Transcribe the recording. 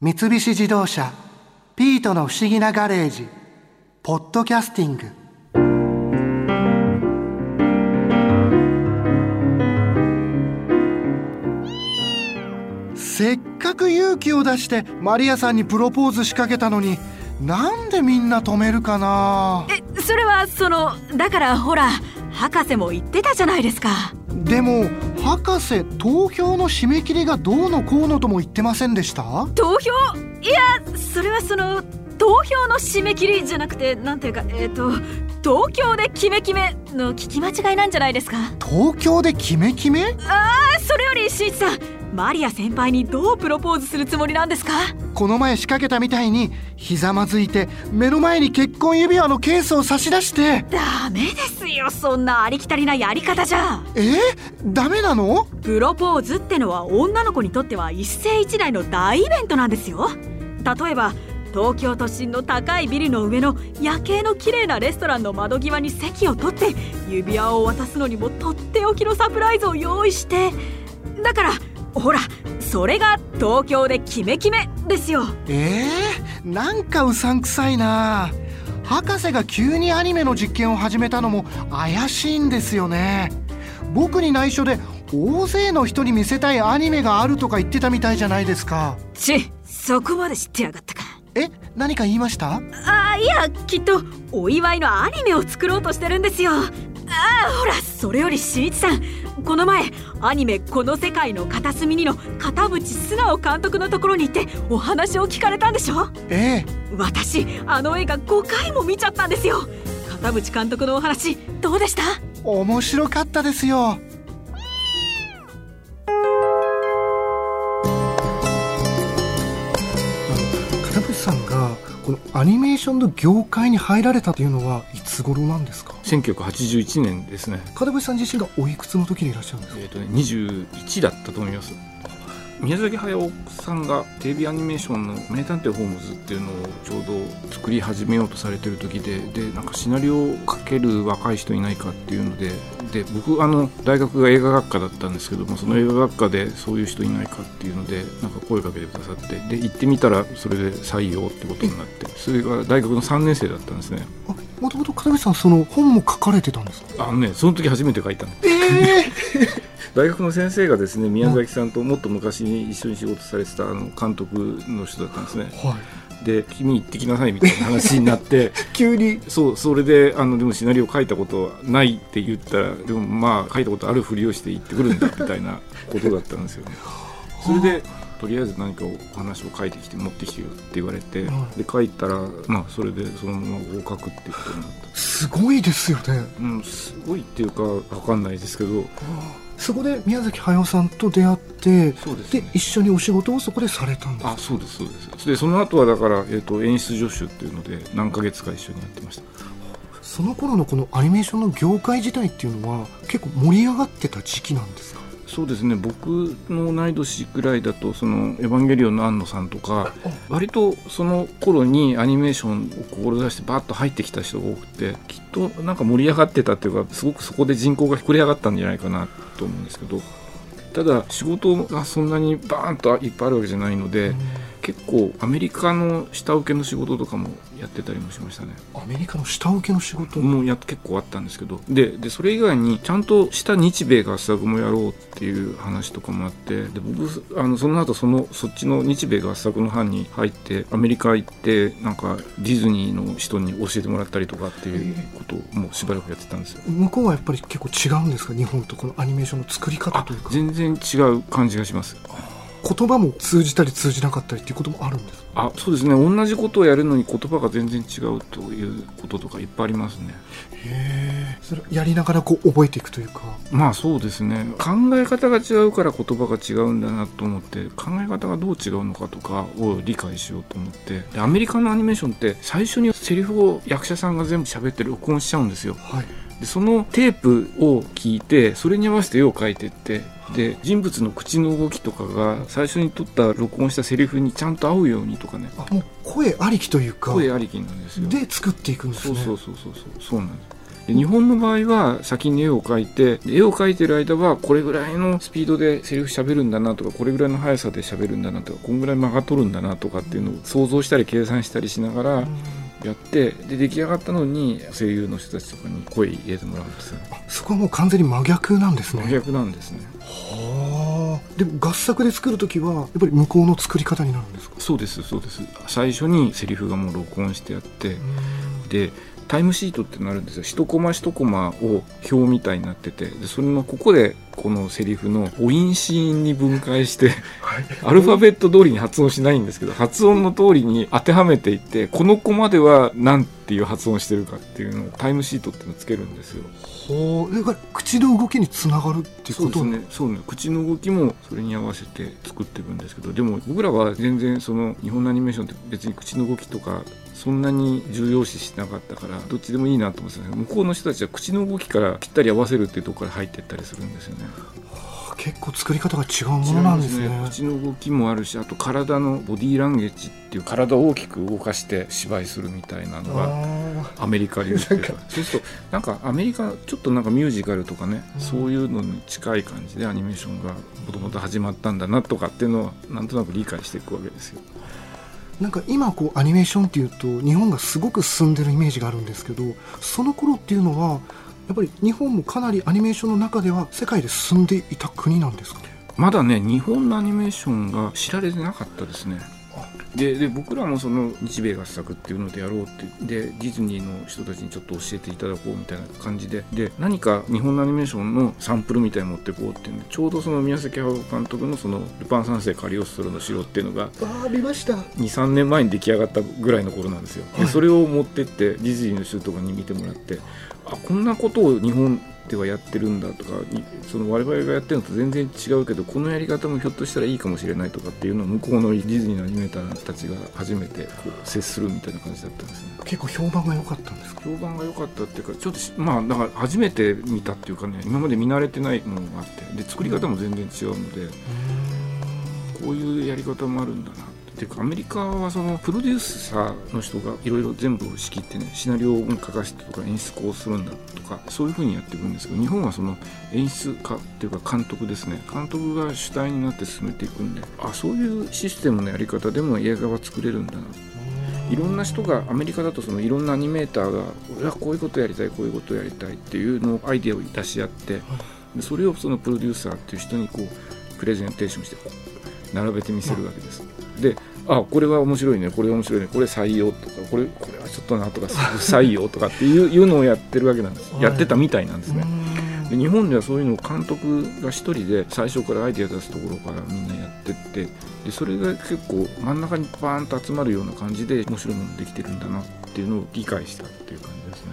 三菱自動車「ピートの不思議なガレージ」「ポッドキャスティング」せっかく勇気を出してマリアさんにプロポーズ仕掛けたのになんでみんな止めるかな？えそれはそのだからほら博士も言ってたじゃないですか。でも博士投票の締め切りがどうのこうのとも言ってませんでした？投票？いやそれはその投票の締め切りじゃなくてなんていうかえっ、ー、と東京でキメキメの聞き間違いなんじゃないですか？東京でキメキメああそれよりしんいちさんマリア先輩にどうプロポーズするつもりなんですか？この前仕掛けたみたいにひざまずいて目の前に結婚指輪のケースを差し出して。ダメですよそんなありきたりなやり方じゃ。え？ー、ダメなの？プロポーズってのは女の子にとっては一世一代の大イベントなんですよ。例えば東京都心の高いビルの上の夜景の綺麗なレストランの窓際に席を取って指輪を渡すのにもとっておきのサプライズを用意して。だからほらそれが東京でキメキメですよ。えー、なんかうさんくさいな。博士が急にアニメの実験を始めたのも怪しいんですよね。僕に内緒で大勢の人に見せたいアニメがあるとか言ってたみたいじゃないですか。ちそこまで知ってやがったか。え何か言いました？あいやきっとお祝いのアニメを作ろうとしてるんですよ。ああほらそれよりしんいちさんこの前アニメ「この世界の片隅に」の片渕素直監督のところに行ってお話を聞かれたんでしょ？ええ。私あの映画5回も見ちゃったんですよ。片渕監督のお話どうでした？面白かったですよ。片渕さんがこのアニメーションの業界に入られたというのはいつ頃なんですか？1981年ですね。片渕さん自身がおいくつの時にいらっしゃるんですか？えっ、ー、とね21だったと思います。宮崎駿さんがテレビアニメーションの「名探偵ホームズ」っていうのをちょうど作り始めようとされてる時ででなんかシナリオを書ける若い人いないかっていうのでで僕あの大学が映画学科だったんですけどもその映画学科でそういう人いないかっていうのでなんか声かけてくださってで行ってみたらそれで採用ってことになってそれが大学の3年生だったんですねもともと片渕さんその本も書かれてたんですか？あのねその時初めて書いたんですえー。大学の先生がですね宮崎さんともっと昔に一緒に仕事されてたあの監督の人だったんですね。はい。で君行ってきなさいみたいな話になって。急に。そうそれであのでもシナリオ書いたことはないって言ったらでもまあ書いたことあるふりをして行ってくるんだみたいなことだったんですよね。それでとりあえず何かお話を書いてきて持ってきてよって言われて、で書いたらまあそれでそのまま合格っていうことになった。すごいですよね。うんすごいっていうか分かんないですけど。そこで宮崎駿さんと出会ってそうです、ね、で一緒にお仕事をそこでされたんですあそうですそうです。でその後はだから、えーと、演出助手っていうので何ヶ月か一緒にやってました。その頃のこのアニメーションの業界自体っていうのは結構盛り上がってた時期なんですか？そうですね僕の同い年ぐらいだとその「エヴァンゲリオン」の庵野さんとか割とその頃にアニメーションを志してバッと入ってきた人が多くてきっとなんか盛り上がってたっていうかすごくそこで人口が膨れ上がったんじゃないかなと思うんですけどただ仕事がそんなにバーンといっぱいあるわけじゃないので。結構アメリカの下請けの仕事とかもやってたりもしましたね。アメリカの下請けの仕事？もや結構あったんですけど。ででそれ以外にちゃんとした日米合作もやろうっていう話とかもあって。で僕あのその後そのそっちの日米合作の班に入ってアメリカ行ってなんかディズニーの人に教えてもらったりとかっていうことをもうしばらくやってたんですよ。向こうはやっぱり結構違うんですか？日本とこのアニメーションの作り方というか。全然違う感じがします言葉も通じたり通じなかったりっていうこともあるんですあそうですね。同じことをやるのに言葉が全然違うということとかいっぱいありますね。へえそれやりながらこう覚えていくというか。まあそうですね。考え方が違うから言葉が違うんだなと思って考え方がどう違うのかとかを理解しようと思って。アメリカのアニメーションって最初にセリフを役者さんが全部喋って録音しちゃうんですよ、はい、でそのテープを聞いてそれに合わせて絵を描いてってで人物の口の動きとかが最初に撮った録音したセリフにちゃんと合うようにとかね。あもう声ありきというか声ありきなんですよ。で作っていくんですね。そうそうそうそうそうそうなんです。で日本の場合は先に絵を描いて絵を描いてる間はこれぐらいのスピードでセリフ喋るんだなとかこれぐらいの速さで喋るんだなとかこんぐらい間が取るんだなとかっていうのを想像したり計算したりしながらやってで出来上がったのに声優の人たちとかに声入れてもらうんですよそこはもう完全に真逆なんですね。真逆なんですね。はあ。でも合作で作る時はやっぱり向こうの作り方になるんですか？そうですそうです。最初にセリフがもう録音してあってでタイムシートってなるんですよ。一コマ一コマを表みたいになってて。でそれのここでこのセリフの母音子音に分解してアルファベット通りに発音しないんですけど発音の通りに当てはめていってこのコマでは何ていう発音してるかっていうのをタイムシートっていうのをつけるんですよ。ほう。口の動きにつながるっていうそうことですね。そうね。口の動きもそれに合わせて作っていくんですけどでも僕らは全然その日本のアニメーションって別に口の動きとかそんなに重要視しなかったからどっちでもいいなと思ってたんですけど向こうの人たちは口の動きからぴったり合わせるっていうところから入っていったりするんですよね。結構作り方が違うものなんですね。違います口の動きもあるしあと体のボディーランゲージっていう体を大きく動かして芝居するみたいなのがあアメリカ流っていうか。そうするとなんかアメリカちょっとなんかミュージカルとかね、うん。そういうのに近い感じでアニメーションがもともと始まったんだなとかっていうのはなんとなく理解していくわけですよ。なんか今こうアニメーションっていうと日本がすごく進んでるイメージがあるんですけどその頃っていうのはやっぱり日本もかなりアニメーションの中では世界で進んでいた国なんですかね？まだね日本のアニメーションが知られてなかったですね。でで僕らもその日米合作っていうのでやろうってでディズニーの人たちにちょっと教えていただこうみたいな感じでで何か日本のアニメーションのサンプルみたいに持ってこうっていうんでちょうどその宮崎駿監督のその「ルパン三世カリオストロの城」っていうのがああ見ました。23年前に出来上がったぐらいの頃なんですよ、ではい。それを持ってってディズニーの人とかに見てもらってあこんなことを日本ではやってるんだとかにその我々がやってるのと全然違うけどこのやり方もひょっとしたらいいかもしれないとかっていうのを向こうのディズニーのアニメーターたちが初めてこう接するみたいな感じだったんですね。結構評判が良かったんですか？評判が良かったっていうかちょっとしまあだから初めて見たっていうかね今まで見慣れてないものがあってで作り方も全然違うので、こういうやり方もあるんだなっていうかアメリカはそのプロデューサーの人がいろいろ全部仕切ってねシナリオを書かせてとか演出こうするんだとかそういうふうにやっていくんですけど日本はその演出家っていうか監督ですね監督が主体になって進めていくんであそういうシステムのやり方でも映画は作れるんだないろんな人がアメリカだとそのいろんなアニメーターが俺はこういうことやりたいこういうことやりたいっていうのをアイデアを出し合ってそれをそのプロデューサーっていう人にこうプレゼンテーションして並べてみせるわけです。であこれは面白いね。これは面白いね。これ採用とか。これこれはちょっとなとか不採用とかっていういうのをやってるわけなんです、はい。やってたみたいなんですね。うん。で日本ではそういうのを監督が一人で最初からアイデア出すところからみんなやってってでそれが結構真ん中にバーンと集まるような感じで面白いものできてるんだなっていうのを理解したっていう感じですね。